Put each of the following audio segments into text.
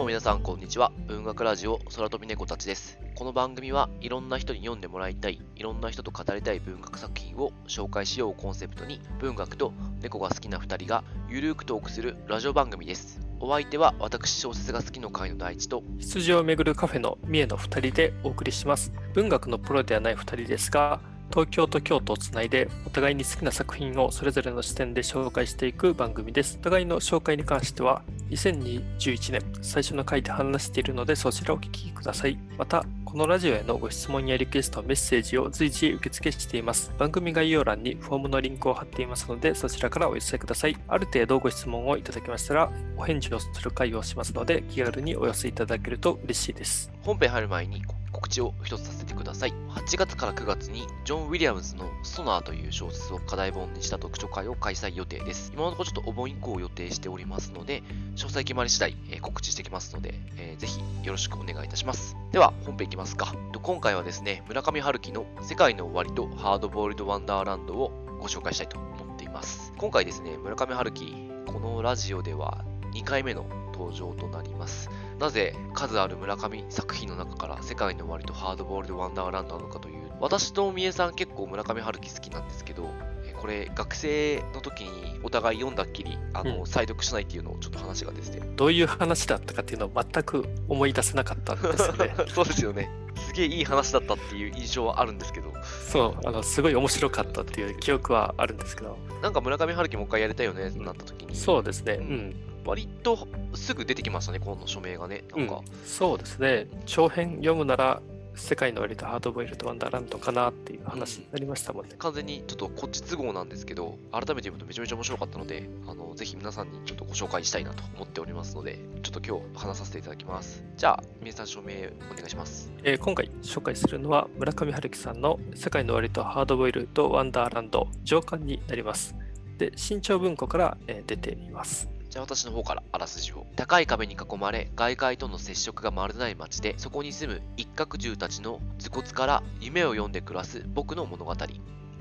も皆さんこんにちは。文学ラジオ空飛び猫たちです。この番組はいろんな人に読んでもらいたい、いろんな人と語りたい文学作品を紹介しようコンセプトに文学と猫が好きな2人がゆるーくトークするラジオ番組です。お相手は私小説が好きの会の第一と羊をめぐるカフェの三重の2人でお送りします。文学のプロではない2人ですが、東京と京都をつないで、お互いに好きな作品をそれぞれの視点で紹介していく番組です。お互いの紹介に関しては、2021年最初の回で話しているので、そちらをお聞きください。また、このラジオへのご質問やリクエスト、メッセージを随時受付しています。番組概要欄にフォームのリンクを貼っていますので、そちらからお寄せください。ある程度ご質問をいただきましたら、お返事をする回をしますので、気軽にお寄せいただけると嬉しいです。本編入る前に告知を一つさせてください。8月から9月にジョン・ウィリアムズのソナーという小説を課題本にした読書会を開催予定です。今のところちょっとお盆以降を予定しておりますので、詳細決まり次第、え告知してきますので、えーぜひよろしくお願いいたします。では本編いきますか。今回はですね、村上春樹の世界の終わりとハードボイルド・ワンダーランドをご紹介したいと思っています。今回ですね、村上春樹、このラジオでは2回目の登場となります。なぜ数ある村上作品の中から世界の終わりとハードボールドワンダーランドなのかという私と三重さん結構村上春樹好きなんですけどえこれ学生の時にお互い読んだっきりあの、うん。再読しないっていうのをちょっと話がですねどういう話だったかっていうのを全く思い出せなかったんですよね。そうですよね。すげえいい話だったっていう印象はあるんですけど。そう、あの、すごい面白かったっていう記憶はあるんですけど、なんか村上春樹もう一回やりたいよねってなった時に。そうですね、ううんん。割とすぐ出てきましたね今度署名がねなんか、うん、そうですね。長編読むなら、世界の割とハードボイルドワンダーランドかなっていう話になりましたもんね。完全にちょっとこっち都合なんですけど、改めて読むとめちゃめちゃ面白かったので、あの、ぜひ皆さんにちょっとご紹介したいなと思っておりますので、ちょっと今日話させていただきます。じゃあ、皆さん署名お願いします。えー今回紹介するのは村上春樹さんの世界の割とハードボイルドワンダーランド上巻になります。で、新潮文庫から、えー出ています。じゃあ私の方からあらすじを。高い壁に囲まれ、外界との接触がまるでない街で、そこに住む一角獣たちの頭骨から夢を読んで暮らす僕の物語。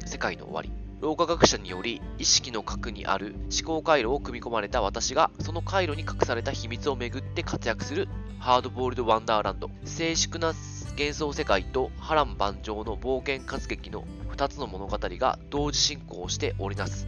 世界の終わり。老化学者により意識の核にある思考回路を組み込まれた私がその回路に隠された秘密をめぐって活躍するハードボールドワンダーランド静粛な幻想世界と波乱万丈の冒険活劇の2つの物語が同時進行して織りなす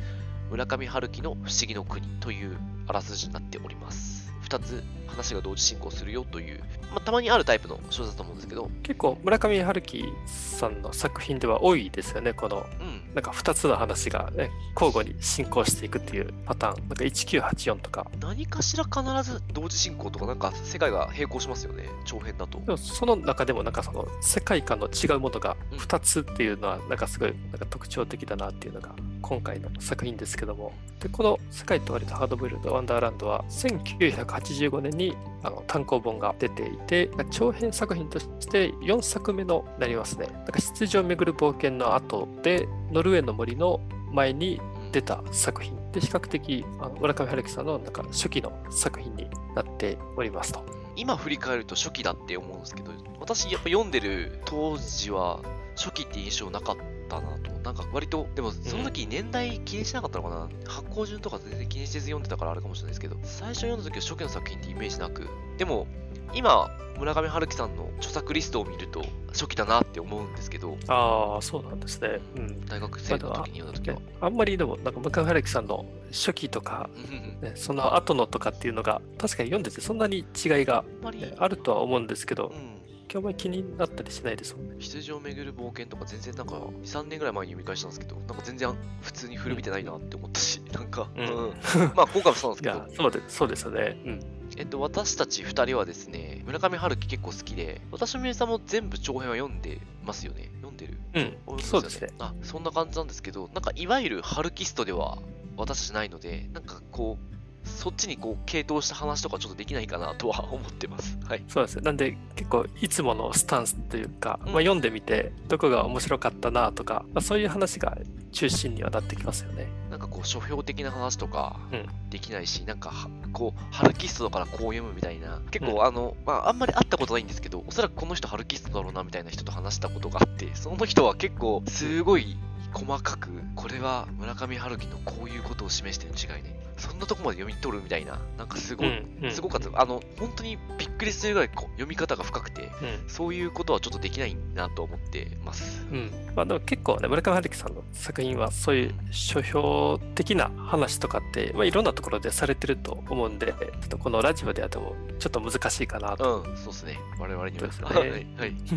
村上春樹の不思議の国というあらすじになっております。2つ話が同時進行するよという、まあ、たまにあるタイプの小説だと思うんですけど。結構村上春樹さんの作品では多いですよね、この。うん。なんか2つの話が、ね、交互に進行していくっていうパターン、なんか1984とか、何かしら必ず同時進行とかなんか世界が並行しますよね長編だと。でもその中でもなんかその世界観の違うものがうん2つっていうのはなんかすごいなんか特徴的だなっていうのが今回の作品ですけどもでこの「世界と割とハードボイルド・ワンダーランド」は1985年にあの単行本が出ていて長編作品として4作目のなりますねなんか出場をめぐる冒険の後でノルウェーの森の前に出た作品で比較的あの村上春樹さんのなんか初期の作品になっておりますと。今振り返ると初期だって思うんですけど私やっぱ読んでる当時は初期って印象なかったたなと。なんか割とでもその時年代気にしなかったのかな、発行順とか全然気にせず読んでたからあれかもしれないですけど。最初読んだ時は初期の作品ってイメージなく。でも今村上春樹さんの著作リストを見ると初期だなって思うんですけど。ああ、そうなんですね。うん。大学生の時に読んだ時は。ね、あんまりでも、なんか村上春樹さんの初期とか、うんうんうん。ね、その後のとかっていうのが、確かに読んでてそんなに違いが、ねあるとは思うんですけど。う、んあんまり気になったりしないですもんね。羊を巡る冒険とか全然なんか2、3年ぐらい前に読み返したんですけど、なんか全然普通に古見てないなって思ったし、なんか、うんうんまあ今回もそうなんですけど、、そうでそうですよね。うん。えっと、私たち2人はですね、村上春樹結構好きで、私とみえさんも全部長編は読んでますよね。読んでる？うん、そうですね。あ、そんな感じなんですけど、なんかいわゆる春キストでは私たちないので、なんかこう、そっちにこう、系統した話とかちょっとできないかなとは思ってます。はい。そうですね。なんで、結構、いつものスタンスというか、うんまあ、読んでみて、どこが面白かったなとか、まあ、そういう話が中心にはなってきますよね。なんかこう、書評的な話とかうんできないし、なんかは、こう、ハルキストだからこう読むみたいな、結構、うんあの、まあ、あんまり会ったことないんですけど、おそらくこの人ハルキストだろうなみたいな人と話したことがあって、その人は結構、すごい細かく、これは村上春樹のこういうことを示してる違いね。そんなとこまで読み取るみたいな、なんかすごい、うんうんすごかった。あの、本当にびっくりするぐらいこう読み方が深くて、うんそういうことはちょっとできないなと思ってます。うんまあ、でも結構ね村上春樹さんの作品はそういう書評的な話とかって、まあ、いろんなところでされてると思うんでちょっとこのラジオではでもちょっと難しいかなと。うん、そうですね。我々には。ですねはい。はい。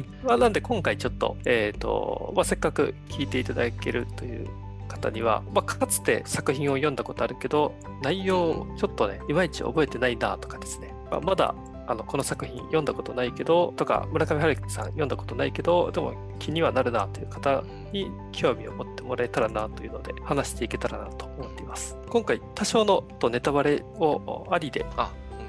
まあ、なんで今回ちょっと,、えーとまあ、せっかく聞いていただけるという方には、まあ、かつて作品を読んだことあるけど内容をちょっとねいまいち覚えてないなとかですね、まあ、まだあのこの作品読んだことないけどとか村上春樹さん読んだことないけどでも気にはなるなという方に興味を持ってもらえたらなというので話していけたらなと思っています今回多少のとネタバレをありで。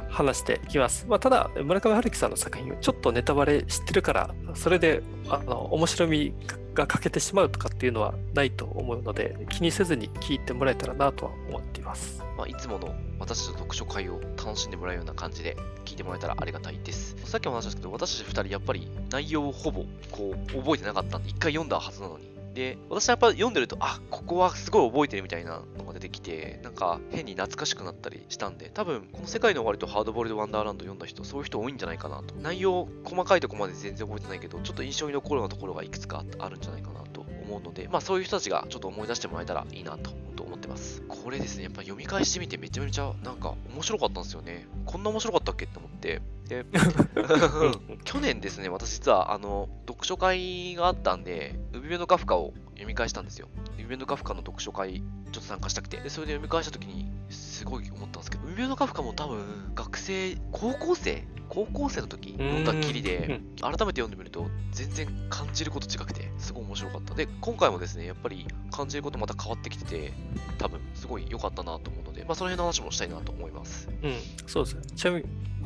話していきます。まあ、ただ、村上春樹さんの作品をちょっとネタバレ知ってるから、それであの面白みがが欠けてしまうとかっていうのはないと思うので、気にせずに聞いてもらえたらなとは思っています。まあ、いつもの私たちの読書会を楽しんでもらうような感じで聞いてもらえたらありがたいです。さっきも話したんですけど、私たち2人やっぱり内容をほぼこう覚えてなかったんで、一回読んだはずなのに。で、私はやっぱ読んでると、あ、ここはすごい覚えてるみたいなのが出てきて、なんか変に懐かしくなったりしたんで、多分この世界の終わりとハードボールドワンダーランド読んだ人、そういう人多いんじゃないかなと。内容、細かいとこまで全然覚えてないけど、ちょっと印象に残るようなところがいくつかあるんじゃないかなと思うので、まあそういう人たちがちょっと思い出してもらえたらいいなと思ってます。これですね、やっぱ読み返してみてめちゃめちゃなんか面白かったんですよね。こんな面白かったっけ？って思って。で、去年ですね、私実はあの読書会があったんで、海辺のカフカを読み返したんですよ。海辺のカフカの読書会、ちょっと参加したくて。で、それで読み返したときに、すごい思ったんですけど、海辺のカフカも多分、学生、高校生高校生の時読んだっきりで、改めて読んでみると、全然感じること違くて、すごい面白かった。で、今回もですね、やっぱり感じることまた変わってきてて、多分、すごい良かったなと思うので、まあ、その辺の話もしたいなと思います。うん、そうですね。ちなみに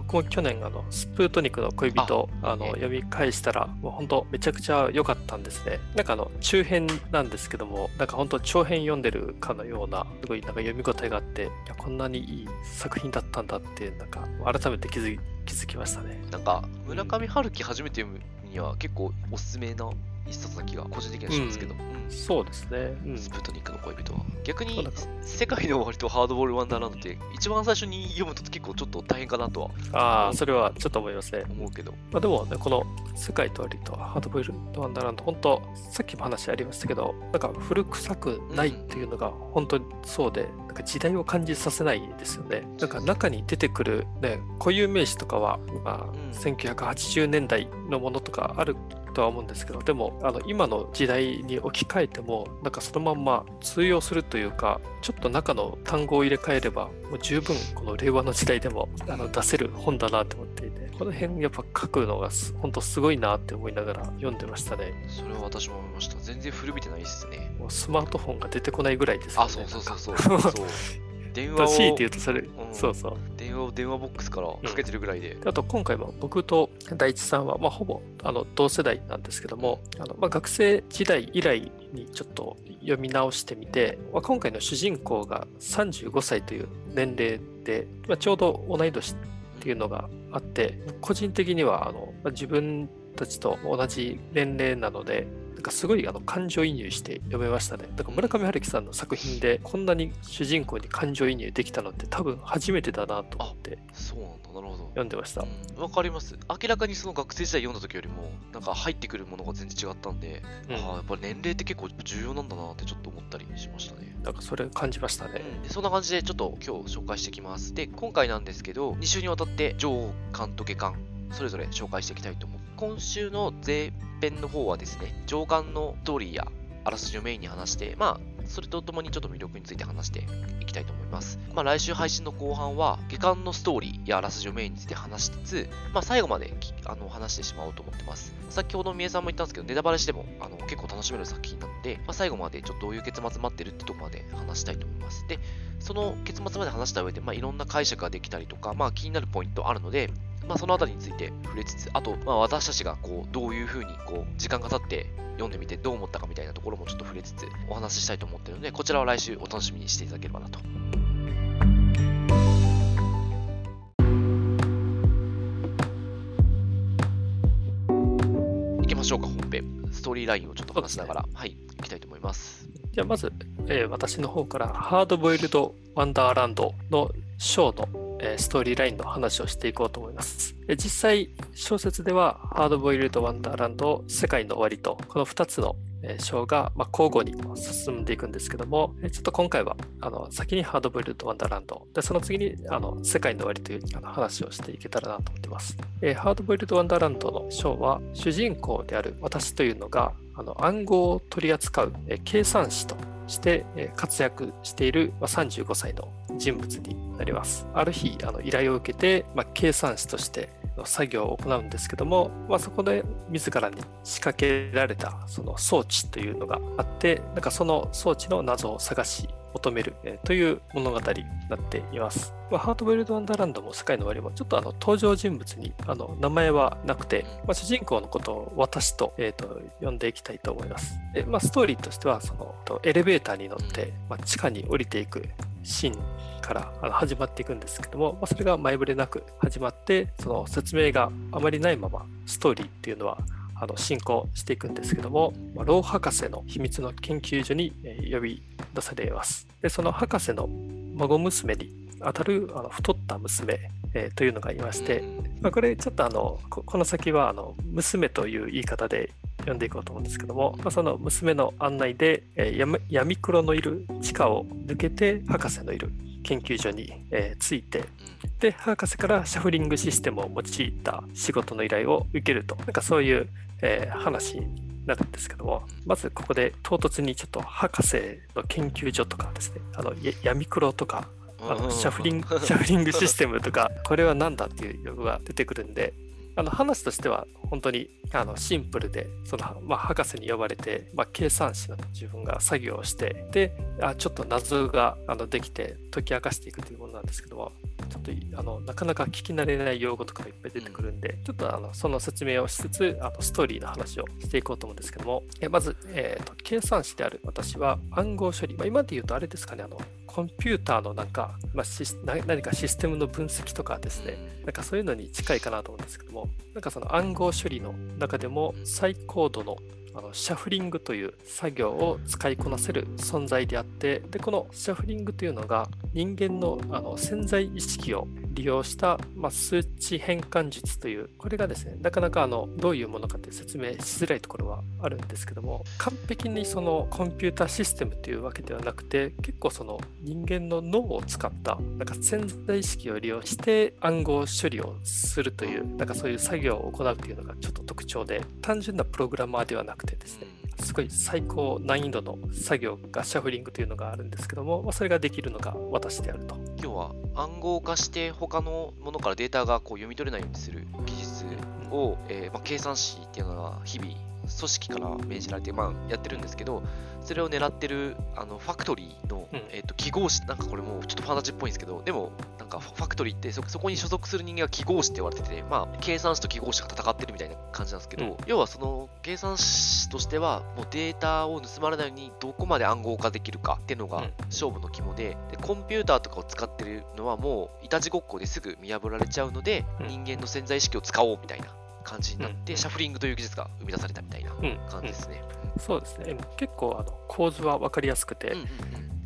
僕も去年あのスプートニクの恋人あの読み返したらもう本当めちゃくちゃ良かったんですね。なんかあの中編なんですけどもなんか本当長編読んでるかのようなすごいなんか読み応えがあっていやこんなにいい作品だったんだってなんか改めて気づ気づきましたね。なんか、村上春樹初めて読むには結構おすすめな一冊な気が個人的にはしますけど、うんそうですね。うんスプートニックの恋人は。逆に世界の終わりとハードボールワンダーランドって、一番最初に読むと結構ちょっと大変かなとはああそれはちょっと思いますね。思うけど。まあ、でもね、この世界と割とハードボイルドワンダーランド、本当、さっきも話ありましたけど、なんか古臭くないっていうのが本当にそうで、なんか時代を感じさせないですよね。なんか中に出てくるね、固有名詞とかは、まあうん1980年代のものとかあるとは思うんですけど、でもあの今の時代に置き換えても、なんかそのまんま通用するというか、ちょっと中の単語を入れ替えれば、もう十分この令和の時代でもあの出せる本だなと思っていて、この辺やっぱ書くのがす本当すごいなって思いながら読んでましたね。それは私も思いました。全然古びてないですね。もうスマートフォンが出てこないぐらいですよね。あ、そうそうそうそう。そう電話を、強いて言うとそれ、んそうそう。電話を電話ボックスからかけてるぐらいで。あと今回も僕と大地さんは、まあ、ほぼあの同世代なんですけども、あのまあ、学生時代以来にちょっと読み直してみて、まあ、今回の主人公が35歳という年齢で、まあ、ちょうど同い年っていうのがあって、個人的にはあのまあ自分たちと同じ年齢なので、なんかすごいあの感情移入して読めましたね。だから村上春樹さんの作品でこんなに主人公に感情移入できたのって多分初めてだなと思ってそうなんだ、なるほど。読んでました。うんわかります。明らかにその学生時代読んだ時よりも、なんか入ってくるものが全然違ったんで、うんああ、やっぱり年齢って結構重要なんだなってちょっと思ったりしましたね。なんかそれ感じましたね。でそんな感じでちょっと今日紹介していきます。で、今回なんですけど、2週にわたって上巻と下巻、それぞれ紹介していきたいと思う。今週の前編の方はですね、上巻のストーリーやあらすじをメインに話して、まあ、それとともにちょっと魅力について話していきたいと思います。まあ、来週配信の後半は、下巻のストーリーやあらすじをメインについて話しつつ、まあ、最後まであの話してしまおうと思ってます。先ほど三重さんも言ったんですけど、ネタバレしてもあの結構楽しめる作品なので、まあ、最後までちょっとどういう結末待ってるってとこまで話したいと思います。で、その結末まで話した上で、まあ、いろんな解釈ができたりとか、まあ、気になるポイントあるので、まあ、そのあたりについて触れつつ、あと、まあ、私たちがこうどういうふうにこう時間が経って読んでみてどう思ったかみたいなところもちょっと触れつつお話ししたいと思っているので、こちらは来週お楽しみにしていただければなと。行きましょうか、本編。ストーリーラインをちょっと話しながら、はい、行きたいと思います。じゃあまず、えー、私の方からハードボイルド・ワンダーランドのショーの、え、ストーリーラインの話をしていこうと思います。え実際、小説ではハードボイルド・ワンダーランド、世界の終わりと、この2つの章がま交互に進んでいくんですけども、ちょっと今回はあの先にハードボイルド・ワンダーランド、でその次にあの世界の終わりというあの話をしていけたらなと思っています。えハードボイルド・ワンダーランドの章は、主人公である私というのがあの暗号を取り扱う、え計算士として活躍している35歳の人物になります。ある日、あの依頼を受けて、まあ、計算士としての作業を行うんですけども、まあ、そこで自らに仕掛けられたその装置というのがあってなんかその装置の謎を探し求める、という物語になっています。まあ、ハートベルド・ワンダーランドも世界の終わりもちょっとあの登場人物にあの名前はなくて、まあ、主人公のことを私と,、えーと、呼んでいきたいと思います。でまあ、ストーリーとしてはそのエレベーターに乗って、まあ、地下に降りていくシーンからあの始まっていくんですけども、まあ、それが前触れなく始まってその説明があまりないままストーリーっていうのはあの進行していくんですけども、まあ、ロー博士の秘密の研究所に、え呼び出されます。でその博士の孫娘にあたるあの太った娘、えー、というのがいまして、まあ、これちょっとあのこの先はあの娘という言い方で読んでいこうと思うんですけども、まあ、その娘の案内で、えー、闇黒のいる地下を抜けて博士のいる研究所に、えー、着いて、で、博士からシャフリングシステムを用いた仕事の依頼を受けると、なんかそういう、えー、話になるんですけども、まずここで唐突にちょっと博士の研究所とかですね、あの闇黒とか、あのシャフリングシャフリングシステムとか、これは何だっていうのが出てくるんで、あの話としては本当にあのシンプルでその、まあ、博士に呼ばれて、まあ、計算士の自分が作業をしてであちょっと謎があのできて解き明かしていくというものなんですけどもちょっとあのなかなか聞き慣れない用語とかいっぱい出てくるんで、ちょっとあのその説明をしつつあのストーリーの話をしていこうと思うんですけどもまず、えーと、計算士である私は暗号処理、まあ、今で言うとあれですかねあのコンピューターのなんか、まあ、何かシステムの分析とかですね、なんかそういうのに近いかなと思うんですけども、なんかその暗号処理の中でも最高度のあのシャフリングという作業を使いこなせる存在であってでこのシャフリングというのが人間のあの潜在意識を利用した、まあ、数値変換術というこれがですねなかなかあのどういうものかって説明しづらいところはあるんですけども完璧にそのコンピューターシステムというわけではなくて結構その人間の脳を使ったなんか潜在意識を利用して暗号処理をするというなんかそういう作業を行うというのがちょっと特徴で単純なプログラマーではなくてですね。すごい最高難易度の作業がシャフリングというのがあるんですけども、まあ、それができるのが私であると。要は暗号化して他のものからデータがこう読み取れないようにする技術を、えー、まあ、計算士っていうのは日々組織から命じられて、まあ、やってるんですけど、それを狙ってるあのファクトリーの、うん、えーと、記号士、なんかこれもちょっとファンタジーっぽいんですけど、でも、なんかファクトリーってそ、そこに所属する人間が記号士って言われてて、まあ、計算士と記号士が戦ってるみたいな感じなんですけど、うん、要はその計算士としては、もうデータを盗まれないようにどこまで暗号化できるかっていうのが勝負の肝で、でコンピューターとかを使ってるのはもういたちごっこですぐ見破られちゃうので、うん、人間の潜在意識を使おうみたいな感じになって、シャフリングという技術が生み出されたみたいな感じですね。そうですね。結構あの構図は分かりやすくて、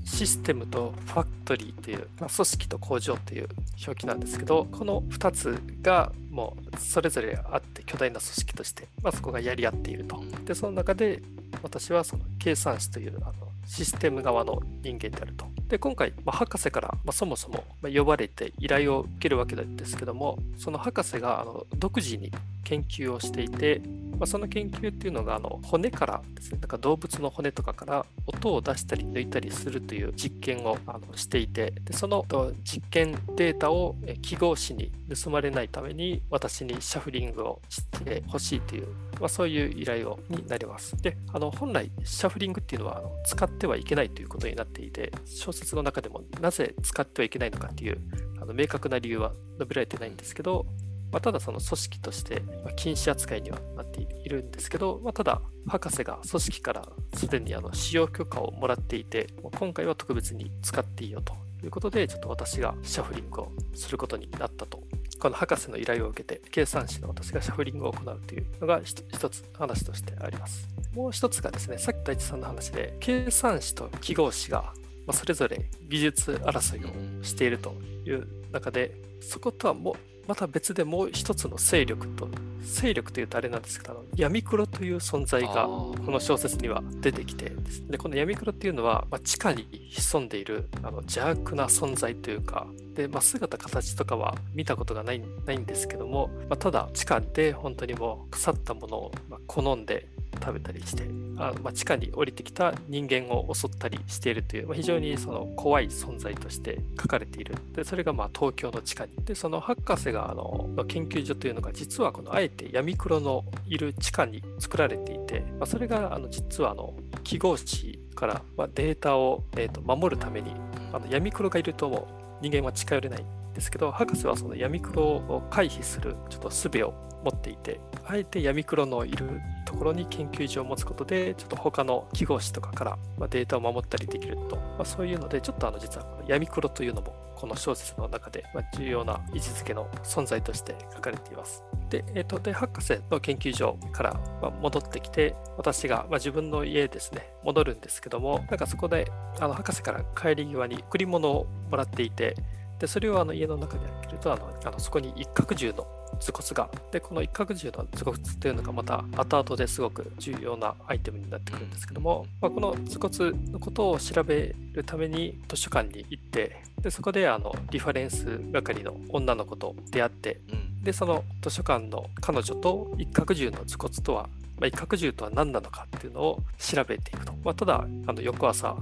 システムとファクトリーっていう、まあ、組織と工場っていう表記なんですけど、この2つがもうそれぞれあって巨大な組織として、まあ、そこがやり合っていると。で、その中で私はその計算士というあのシステム側の人間であると。で今回、まあ、博士から、まあ、そもそも呼ばれて依頼を受けるわけですけどもその博士があの独自に研究をしていてまあ、その研究っていうのがあの骨からですね、なんか動物の骨とかから音を出したり抜いたりするという実験をあのしていてでその実験データを記号紙に盗まれないために私にシャフリングをしてほしいという、まあ、そういう依頼をになります。であの本来シャフリングっていうのはあの使ってはいけないということになっていて小説の中でもなぜ使ってはいけないのかっていうあの明確な理由は述べられてないんですけどまあ、ただその組織として禁止扱いにはなっているんですけど、まあ、ただ博士が組織からすでにあの使用許可をもらっていて今回は特別に使っていいよということでちょっと私がシャフリングをすることになったとこの博士の依頼を受けて計算士の私がシャフリングを行うというのが一つ話としてあります。もう一つがですね、さっき大地さんの話で、計算士と記号士が、それぞれ技術争いをしているという中で、そことはもうまた別でもう一つの勢力と勢力というとあれなんですけど闇黒という存在がこの小説には出てきてでこの闇黒っていうのは、まあ、地下に潜んでいるあの邪悪な存在というかで、まあ、姿形とかは見たことがないないんですけども、まあ、ただ地下で本当にもう腐ったものを好んで食べたりしてあ、まあ、地下に降りてきた人間を襲ったりしているという、まあ、非常にその怖い存在として書かれている。でそれがまあ東京の地下に。でその博士があの研究所というのが実はこのあえて闇黒のいる地下に作られていて、まあ、それがあの実はあの記号紙からまデータを、え、と守るためにあの闇黒がいるとも人間は近寄れない。ですけど博士はその闇黒を回避するちょっと術を持っていてあえて闇黒のいるところに研究所を持つことでちょっと他の記号紙とかからデータを守ったりできると、まあ、そういうのでちょっとあの実はこの闇黒というのもこの小説の中で重要な位置づけの存在として書かれています。で、えーと、で博士の研究所から戻ってきて私が、自分の家ですね戻るんですけどもなんかそこであの博士から帰り際に贈り物をもらっていてでそれをあの家の中に開けるとあのあのそこに一角獣の頭骨が。で、この一角獣の頭骨っていうのがまた後々ですごく重要なアイテムになってくるんですけども、まあ、この頭骨のことを調べるために図書館に行って、でそこであのリファレンス係の女の子と出会って、で、その図書館の彼女と一角獣の頭骨とはまあ、威嚇獣とは何なのかっていうのを調べていくと。まあ、ただ、あの翌朝、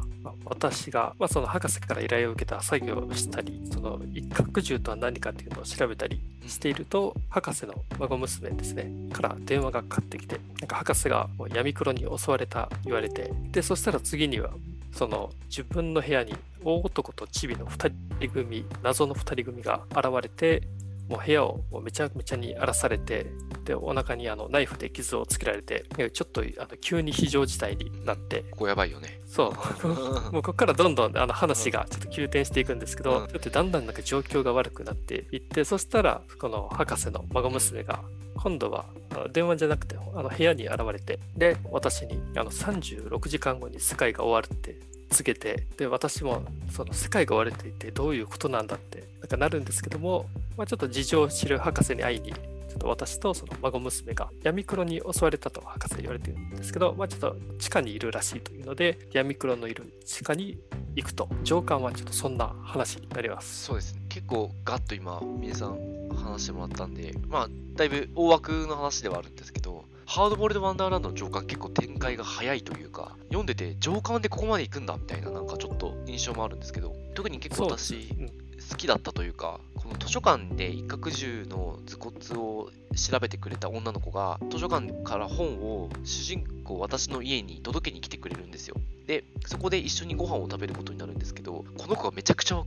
私が、まあ、その博士から依頼を受けた作業をしたり、その一角獣とは何かっていうのを調べたりしていると、博士の孫娘ですね、から電話がかかってきて、なんか博士がもう闇黒に襲われた言われて、で、そしたら次には、その自分の部屋に大男とチビの2人組、謎の2人組が現れて、もう部屋をめちゃめちゃに荒らされて、で、お腹にあのナイフで傷をつけられて、ちょっとあの急に非常事態になって。ここやばいよね。そう。もうここからどんどんあの話がちょっと急転していくんですけど、うん、ちょっとだんだんなんか状況が悪くなっていって、そしたら、この博士の孫娘が、今度は電話じゃなくてあの部屋に現れて、で、私にあの36時間後に世界が終わるって告げて、で、私もその世界が終われていてどういうことなんだってなんかなるんですけども、まあ、ちょっと事情を知る博士に会いに、ちょっと私とその孫娘が闇黒に襲われたと博士言われてるんですけど、まあ、ちょっと地下にいるらしいというので、闇黒のいる地下に行くと、上官はちょっとそんな話になります。そうですね。結構ガッと今、皆さん話してもらったんで、まあ、だいぶ大枠の話ではあるんですけど、ハードボールドワンダーランドの上巻結構展開が早いというか、読んでて上巻でここまで行くんだみたいななんかちょっと印象もあるんですけど、特に結構私好きだったというか、この図書館で一角獣の頭骨を調べてくれた女の子が図書館から本を主人公私の家に届けに来てくれるんですよ。で、そこで一緒にご飯を食べることになるんですけど、この子がめちゃくちゃ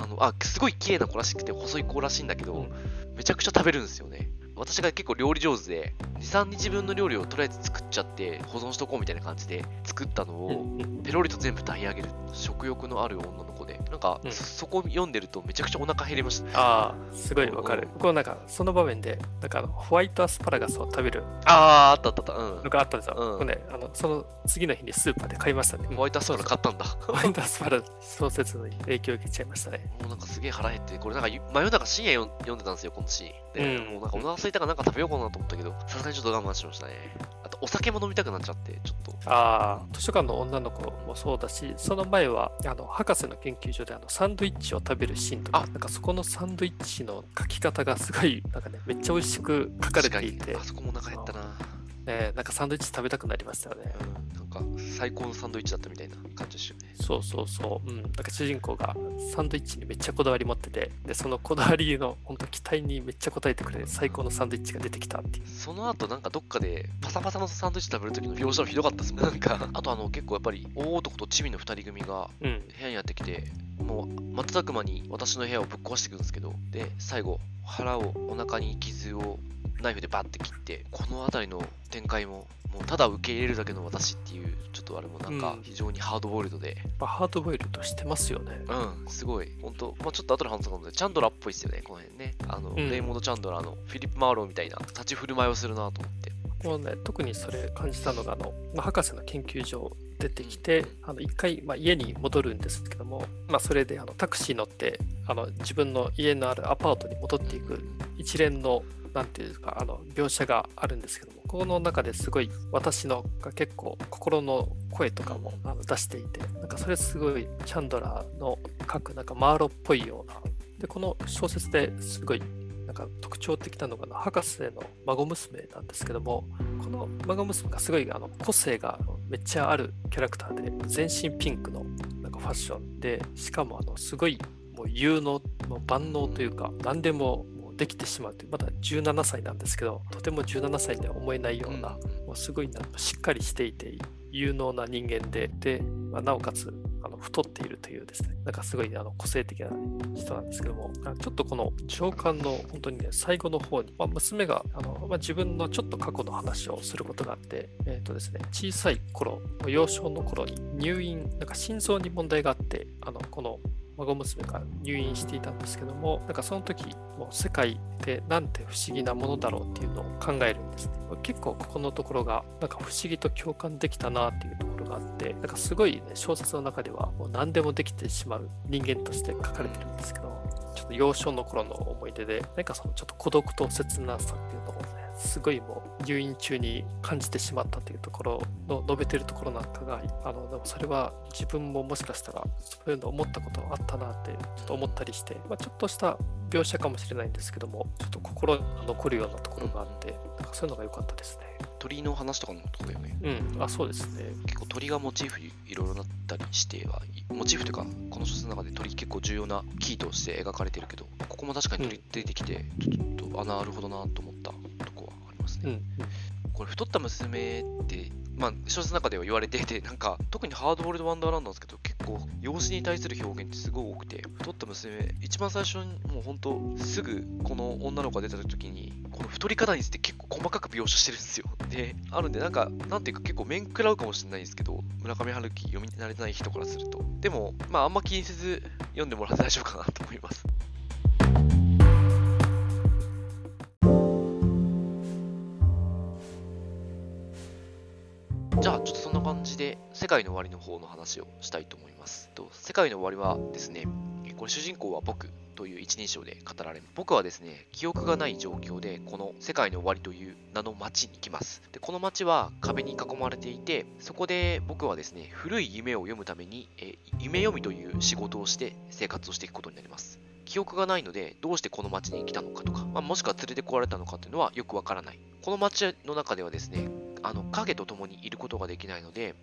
あの、あ、すごい綺麗な子らしくて細い子らしいんだけど、めちゃくちゃ食べるんですよね。私が結構料理上手で、2、3日分の料理をとりあえず作っちゃって保存しとこうみたいな感じで作ったのを、ペロリと全部炊き上げる。食欲のある女の子で、なんか、うん、そこ読んでるとめちゃくちゃお腹減りましたね。ああ、すごいわかる。僕はなんか、その場面で、なんかあのホワイトアスパラガスを食べる。ああ、あったあったあった。うん。なんかあったんですよ。うん、ね、あのその次の日にスーパーで買いましたね。ホワイトアスパラ買ったんだ。ホワイトアスパラ小説の影響を受けちゃいましたね。もうなんかすげえ腹減って、これなんか真夜中深夜読んでたんですよ、このシーン。で、うん、もうなんかお腹空いたからなんか食べようかなと思ったけど、さすがにちょっと我慢しましたね。お酒も飲みたくなっちゃって、ちょっと。ああ、図書館の女の子もそうだし、その前は、あの、博士の研究所であのサンドイッチを食べるシーンとか、なんかそこのサンドイッチの書き方がすごい、なんかね、めっちゃ美味しく書かれていて。あそこもお腹減ったな。ね、なんかサンドイッチ食べたくなりましたよね。うん、なんか最高のサンドイッチだったみたいな感じですよね。そうそうそう。うん。なんか主人公がサンドイッチにめっちゃこだわり持ってて、で、そのこだわりの本当期待にめっちゃ応えてくれる最高のサンドイッチが出てきたっていう。その後なんかどっかでパサパサのサンドイッチ食べる時の描写はひどかったですもん。なんか、あとあの結構やっぱり大男とチビの2人組が部屋にやってきて、うん、もう瞬く間に私の部屋をぶっ壊していくんですけど、で、最後、腹を、お腹に傷をナイフでバッて切って、この辺りの展開ももうただ受け入れるだけの私っていう、ちょっとあれもなんか非常にハードボイルドで。うん、ハードボイルドしてますよね。うん、すごい。本当まあちょっと後で話すかもで、チャンドラーっぽいっすよね、この辺ね。あの、うん、レイモンド・チャンドラーのフィリップ・マーローみたいな立ち振る舞いをするなと思って。もうね、特にそれ感じたのが、あの、まあ、博士の研究所出てきて、あの一回、まあ、家に戻るんですけども、まあ、それであのタクシー乗ってあの自分の家のあるアパートに戻っていく一連のなんていうかあの描写があるんですけどもこの中ですごい私のが結構心の声とかもあの出していてなんかそれすごいチャンドラーの書くなんかマーロっぽいようなでこの小説ですごいなんか特徴的なのが博士の孫娘なんですけどもこの孫娘がすごいあの個性がめっちゃあるキャラクターで全身ピンクのなんかファッションでしかもあのすごいもう有能万能というか何でもできてしまうというまだ17歳なんですけどとても17歳には思えないような、もうすごいなしっかりしていて有能な人間でで、まあ、なおかつあの太っているというですね、なんかすごいあの個性的な人なんですけども、ちょっとこの上巻の本当にね、最後の方に、まあ、娘があの、まあ、自分のちょっと過去の話をすることがあって、えっ、ー、とですね、小さい頃、幼少の頃に入院、なんか心臓に問題があって、あのこの孫娘が入院していたんですけども、なんかその時、もう世界ってなんて不思議なものだろうっていうのを考えるんですね。結構ここのところが、なんか不思議と共感できたなっていうところがあって、なんかすごいね、小説の中ではもう何でもできてしまう人間として書かれてるんですけど、ちょっと幼少の頃の思い出で、なんかそのちょっと孤独と切なさっていうのを、すごいもう入院中に感じてしまったというところの述べてるところなんかがあのでもそれは自分ももしかしたらそういうの思ったことあったなってちょっと思ったりして、まあ、ちょっとした描写かもしれないんですけどもちょっと心に残るようなところがあってなんかそういうのが良かったですね。鳥の話とかのことだよね。うんあそうですね。結構鳥がモチーフいろいろなったりしてはモチーフというかこの小説の中で鳥結構重要なキーとして描かれてるけどここも確かに鳥出てきて、うん、ちょっとあなるほどなと思った。うん、これ、太った娘って、まあ、小説の中では言われていて、なんか、特にハードボールド・ワンダーランドなんですけど、結構、養子に対する表現ってすごい多くて、太った娘、一番最初に、もう本当、すぐ、この女の子が出た時に、この太り方について結構細かく描写してるんですよ。で、あるんで、なんか、なんていうか結構面食らうかもしれないんですけど、村上春樹読み慣れてない人からすると。でも、まあ、あんま気にせず読んでもらって大丈夫かなと思います。界の終わりの方の話をしたいと思います。と世界の終わりはですね、これ主人公は僕という一人称で語られます僕はですね、記憶がない状況で、この世界の終わりという名の街に来ます。でこの街は壁に囲まれていて、そこで僕はですね、古い夢を読むために、え夢読みという仕事をして生活をしていくことになります。記憶がないので、どうしてこの町に来たのかとか、まあ、もしくは連れてこられたのかというのはよくわからない。この町の中ではですね、あの影と共にいることができないので、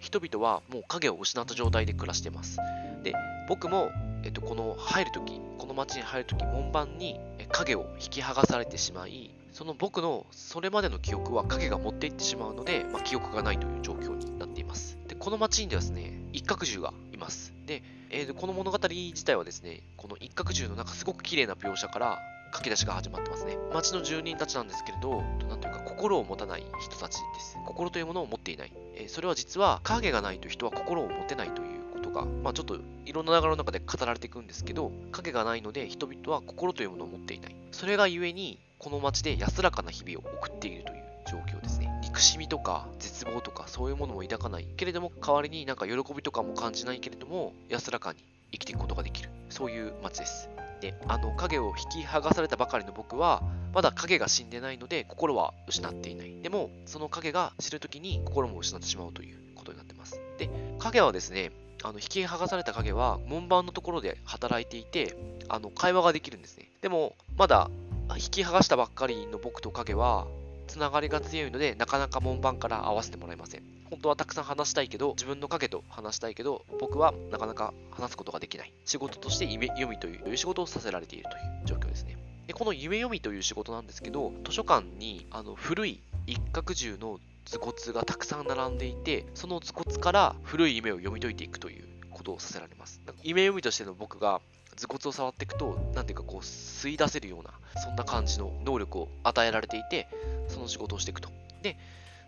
人々はもう影を失った状態で暮らしてます。で、僕も、えっと、この入るとき、この町に入るとき、門番に影を引き剥がされてしまい、その僕のそれまでの記憶は影が持っていってしまうので、まあ、記憶がないという状況になっています。で、この町にですね、一角獣がいます。で、えー、この物語自体はですね、この一角獣の中すごく綺麗な描写から書き出しが始まってますね。町の住人たちなんですけれど、なんというか心を持たない人たちです。心というものを持っていない。えー、それは実は影がないと人は心を持てないということが、まあちょっといろんな流れの中で語られていくんですけど、影がないので人々は心というものを持っていない。それがゆえに、この町で安らかな日々を送っているという状況ですね。憎しみとか絶望とかそういうものも抱かないけれども代わりになんか喜びとかも感じないけれども安らかに生きていくことができるそういう街ですであの影を引き剥がされたばかりの僕はまだ影が死んでないので心は失っていない。でもその影が知るときに心も失ってしまうということになってます。で影はですねあの引き剥がされた影は門番のところで働いていてあの会話ができるんですね。でもまだ引き剥がしたばっかりの僕と影はつながりが強いので、なかなか門番から合わせてもらえません。本当はたくさん話したいけど、自分の影と話したいけど、僕はなかなか話すことができない。仕事として夢読みという仕事をさせられているという状況ですね。でこの夢読みという仕事なんですけど、図書館にあの古い一角獣の頭骨がたくさん並んでいて、その頭骨から古い夢を読み解いていくということをさせられます。夢読みとしての僕が頭骨を触っていくと、なんていうかこう、吸い出せるような、そんな感じの能力を与えられていて、その仕事をしていくと。で、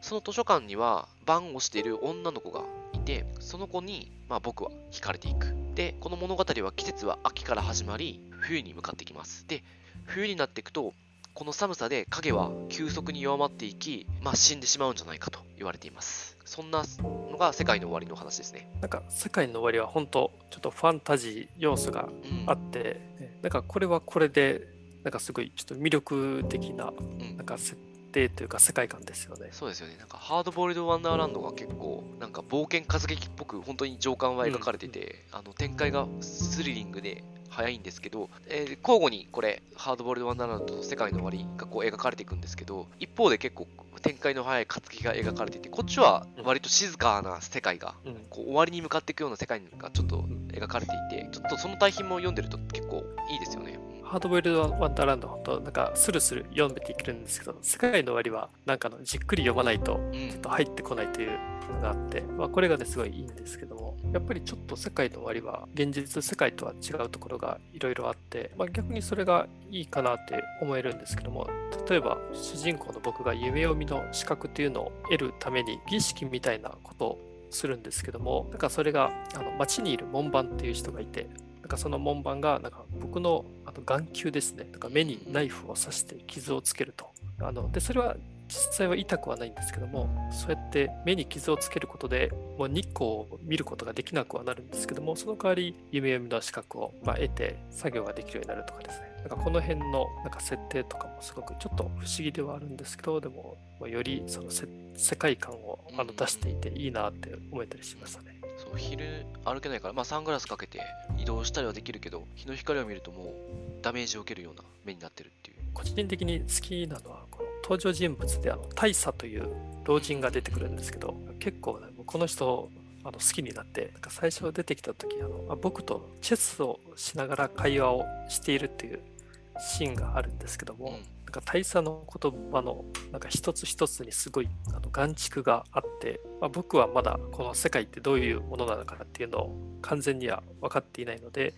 その図書館には番をしている女の子がいて、その子に、まあ、僕は惹かれていく。で、この物語は季節は秋から始まり、冬に向かってきます。で、冬になっていくと、この寒さで影は急速に弱まっていき、まあ、死んでしまうんじゃないかと言われていますそんなのが世界の終わりの話ですねなんか世界の終わりは本当ちょっとファンタジー要素があって、なんかこれはこれでなんかすごいちょっと魅力的なうんなんか設定というか世界観ですよね。そうですよね。なんかハードボイルドワンダーランドが結構なんか冒険活劇っぽく本当に情感は描かれてて、あの展開がスリリングで早いんですけど、えー交互にこれハードボイルドワンダーランドと世界の終わりがこう描かれていくんですけど、一方で結構展開の早い活劇が描かれていて、こっちは割と静かな世界がうんこう終わりに向かっていくような世界がちょっと描かれていて、ちょっとその対比も読んでると結構いいですよね。ハードボイルドワンダーランド本当なんかスルスル読めていけるんですけど世界の終わりはなんかあのじっくり読まないとうん。ちょっと入ってこないというのがあって、まあ、これがねすごいいいんですけどもやっぱりちょっと世界の終わりは現実世界とは違うところがいろいろあって、まあ、逆にそれがいいかなって思えるんですけども例えば主人公の僕が夢読みの資格というのを得るために儀式みたいなことをするんですけどもなんかそれがあの街にいる門番っていう人がいてなんかその門番がなんか僕のあの眼球ですね。なんか目にナイフを刺して傷をつけると。あのでそれは実際は痛くはないんですけどもそうやって目に傷をつけることでもう日光を見ることができなくはなるんですけどもその代わり夢読みの資格を、ま、得て作業ができるようになるとかですね。なんかこの辺のなんか設定とかもすごくちょっと不思議ではあるんですけどでもよりその世界観をあの出していていいなって思えたりしましたね。そう昼歩けないから、まあ、サングラスかけて移動したりはできるけど日の光を見るともうダメージを受けるような目になってるっていう。個人的に好きなのはこの登場人物であの大佐という老人が出てくるんですけど結構、ね、この人あの好きになってなんか最初出てきた時あのあ僕とチェスをしながら会話をしているっていうシーンがあるんですけども、うんなんか大佐の言葉のなんか一つ一つにすごいあの眼蓄があって、まあ、僕はまだこの世界ってどういうものなのかっていうのを完全には分かっていないので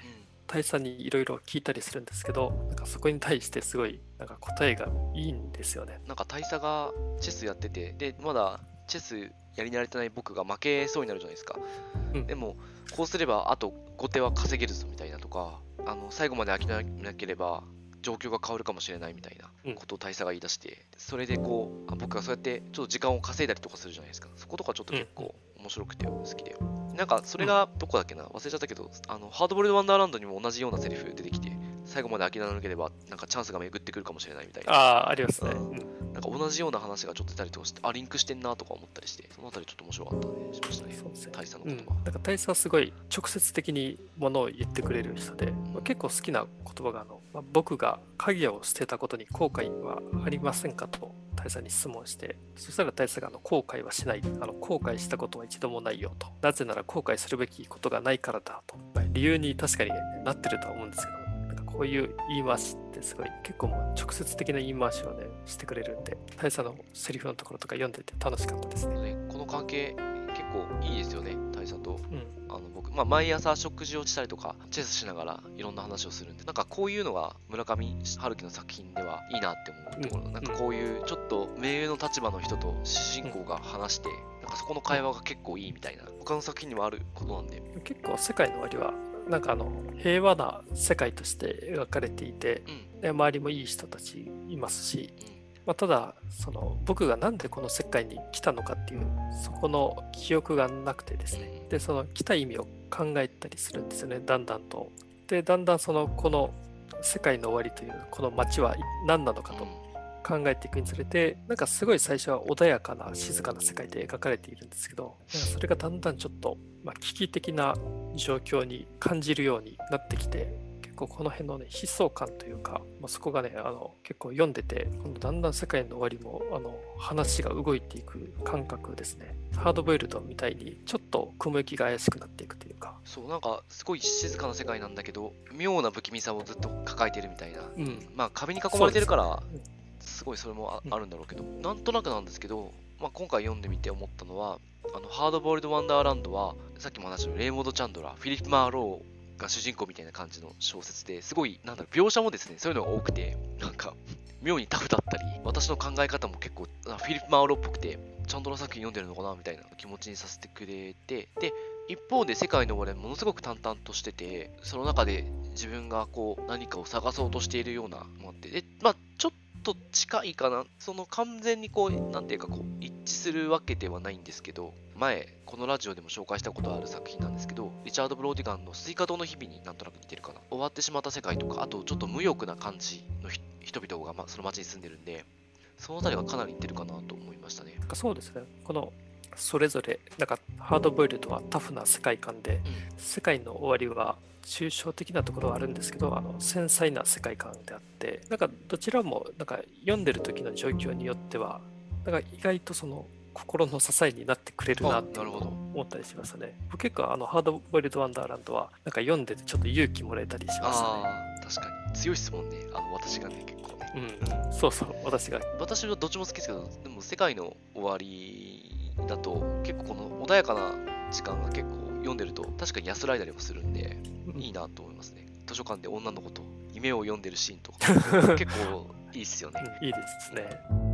大佐にいろいろ聞いたりするんですけどなんかそこに対してすごいなんか答えがいいんですよね。なんか大佐がチェスやっててでまだチェスやり慣れてない僕が負けそうになるじゃないですか、うん。でもこうすればあと後手は稼げるぞみたいなとかあの最後まで諦めなければ状況が変わるかもしれないみたいなことを大佐が言い出して、それでこうあ僕がそうやってちょっと時間を稼いだりとかするじゃないですか。そことかちょっと結構面白くて好きで、なんかそれがどこだっけな？忘れちゃったけどあのハードボイルドワンダーランドにも同じようなセリフ出てきて最後まで諦めなければなんかチャンスが巡ってくるかもしれないみたいなああ、ありますね。ううんなんか同じような話がちょっと出たりとかして、あ、リンクしてんなとか思ったりして、そのあたりちょっと面白かったね、しましたね。そうですね。大佐のうん、言葉。なんか大佐はすごい直接的にものを言ってくれる人で、まあ結構好きな言葉があの、まあ僕が鍵を捨てたことに後悔はありませんかと大佐に質問してそしたら大佐があの後悔はしないあの後悔したことは一度もないよとなぜなら後悔するべきことがないからだと、まあ理由に確かに、ね、なってるとは思うんですけどこういう言い回しってすごい結構もう直接的な言い回しをねしてくれるんで大佐のセリフのところとか読んでて楽しかったですね。ね。この関係、結構いいですよね、大佐と。うん。あの僕、まあ、毎朝食事をしたりとか、チェスしながらいろんな話をするんで、なんかこういうのが村上春樹の作品ではいいなって思うところ、うん。なんかこういうちょっと目上の立場の人と主人公が話して、なんかそこの会話が結構いいみたいな、他の作品にもあることなんで、結構世界の終わりはなんかあの平和な世界として描かれていてうん、で周りもいい人たちいますし、うん、まあ、ただその僕がなんでこの世界に来たのかっていうそこの記憶がなくてですね。でその来た意味を考えたりするんですよねだんだんと。でだんだんそのこの世界の終わりというこの街は何なのかと考えていくにつれてなんかすごい最初は穏やかな静かな世界で描かれているんですけどなんかそれがだんだんちょっと、まあ、危機的な状況に感じるようになってきて結構この辺のね悲壮感というか、まあ、そこがねあの結構読んでてだんだん世界の終わりもあの話が動いていく感覚ですね。ハードボイルドみたいにちょっと雲行きが怪しくなっていくというか。そう、なんかすごい静かな世界なんだけど、妙な不気味さをずっと抱えてるみたいな。うん。まあ壁に囲まれてるからすすごいそれもあるんだろうけど、なんとなくなんですけど、まあ、今回読んでみて思ったのはあのハードボイルド・ワンダーランドはさっきも話したレイモンド・チャンドラーフィリップ・マーローが主人公みたいな感じの小説ですごいなんだろう描写もですねそういうのが多くてなんか妙にタフだったり私の考え方も結構あフィリップ・マーローっぽくてチャンドラー作品読んでるのかなみたいな気持ちにさせてくれてで一方で世界の終わりはものすごく淡々としててその中で自分がこう何かを探そうとしているようなのがあってでまあちょっと近いかな。その完全にこう、なんていうかこう、一致するわけではないんですけど、前、このラジオでも紹介したことある作品なんですけど、リチャード・ブローティガンの西瓜糖の日々になんとなく似てるかな。終わってしまった世界とか、あとちょっと無欲な感じの人々が、ま、その街に住んでるんで、その辺りはかなり似てるかなと思いましたね。そうですね。このそれぞれなんかハードボイルドはタフな世界観で、世界の終わりは抽象的なところはあるんですけどあの繊細な世界観であってなんかどちらもなんか読んでる時の状況によってはなんか意外とその心の支えになってくれるなって思ったりしますね。僕結構あのハードボイルドワンダーランドはなんか読んでてちょっと勇気もらえたりしますね。確かに強いですもんね。あの私がね結構ね。うん、そうそう私が。私はどっちも好きですけどでも世界の終わりだと結構この穏やかな時間が結構読んでると確かに安らいだりもするんで、いいなと思いますね。図書館で女の子と夢を読んでるシーンとか 結構いいっすよね。いいですね。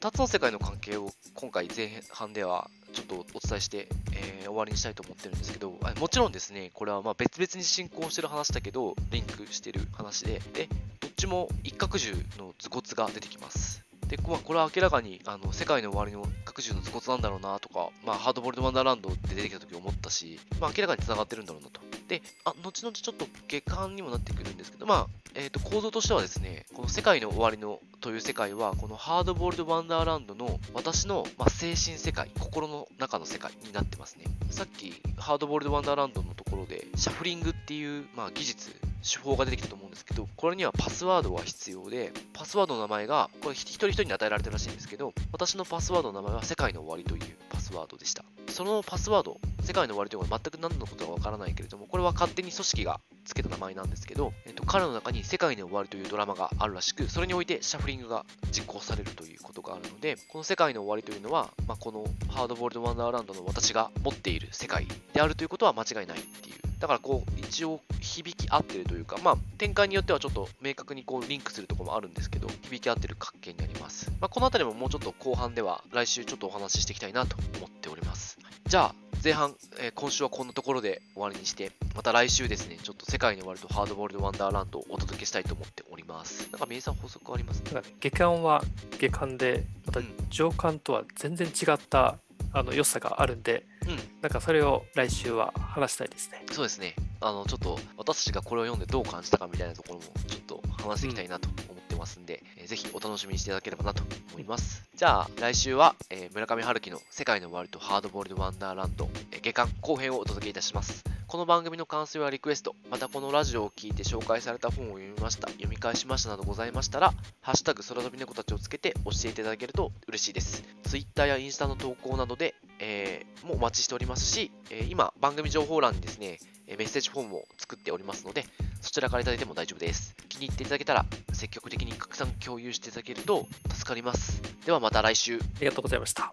2つの世界の関係を今回前半ではちょっとお伝えして、えー、終わりにしたいと思ってるんですけど、もちろんですね、これはま別々に進行してる話だけど、リンクしてる話で、で、どっちも一角獣の頭骨が出てきます。で、まあ、これは明らかにあの世界の終わりの角獣の頭骨なんだろうなとか、まあ、ハードボールドワンダーランドで出てきた時思ったし、まあ、明らかに繋がってるんだろうなと。で、あ、後々ちょっと下巻にもなってくるんですけど、まあ、えっ、ー、と、構造としてはですね、この世界の終わりのという世界は、このハードボールドワンダーランドの私の、まあ、精神世界、心の中の世界になってますね。さっき、ハードボールドワンダーランドのところで、シャフリングっていう、まあ、技術、手法が出てきたと思うんですけど、これにはパスワードが必要で、パスワードの名前が、これ一人一人に与えられてるらしいんですけど、私のパスワードの名前は世界の終わりというスワードでした。そのパスワード、世界の終わりというのは全く何のことかわからないけれども、これは勝手に組織が付けた名前なんですけど、えっと、彼の中に世界の終わりというドラマがあるらしく、それにおいてシャフリングが実行されるということがあるので、この世界の終わりというのは、まあ、このハードボールドワンダーランドの私が持っている世界であるということは間違いないっていう。だからこう、一応響き合ってるというか、まあ、展開によってはちょっと明確にこうリンクするところもあるんですけど、響き合ってる関係になります。まあ、この辺りももうちょっと後半では来週ちょっとお話ししていきたいなと思っております。じゃあ、前半、えー、今週はこんなところで終わりにして、また来週ですね、ちょっと世界に終わるとハードボールドワンダーランドをお届けしたいと思っております。なんか、みえさん、補足あります？か、下巻は下巻で、また上巻とは全然違ったあの良さがあるんで、うん、なんかそれを来週は話したいですね。そうですね。あの、ちょっと私たちがこれを読んでどう感じたかみたいなところもちょっと話していきたいなと思ってますんで、うん、えー、ぜひお楽しみにしていただければなと思います。じゃあ、来週は、えー、村上春樹の世界の終わりとハードボールドワンダーランド、えー、下巻後編をお届けいたします。この番組の感想やリクエスト、またこのラジオを聞いて紹介された本を読みました、読み返しましたなどございましたら、ハッシュタグ空飛び猫たちをつけて教えていただけると嬉しいです。Twitter やインスタの投稿などで、えー、もお待ちしておりますし、え、今、番組情報欄にですね、メッセージフォームを作っておりますので、そちらからいただいても大丈夫です。気に入っていただけたら、積極的に拡散共有していただけると助かります。ではまた来週。ありがとうございました。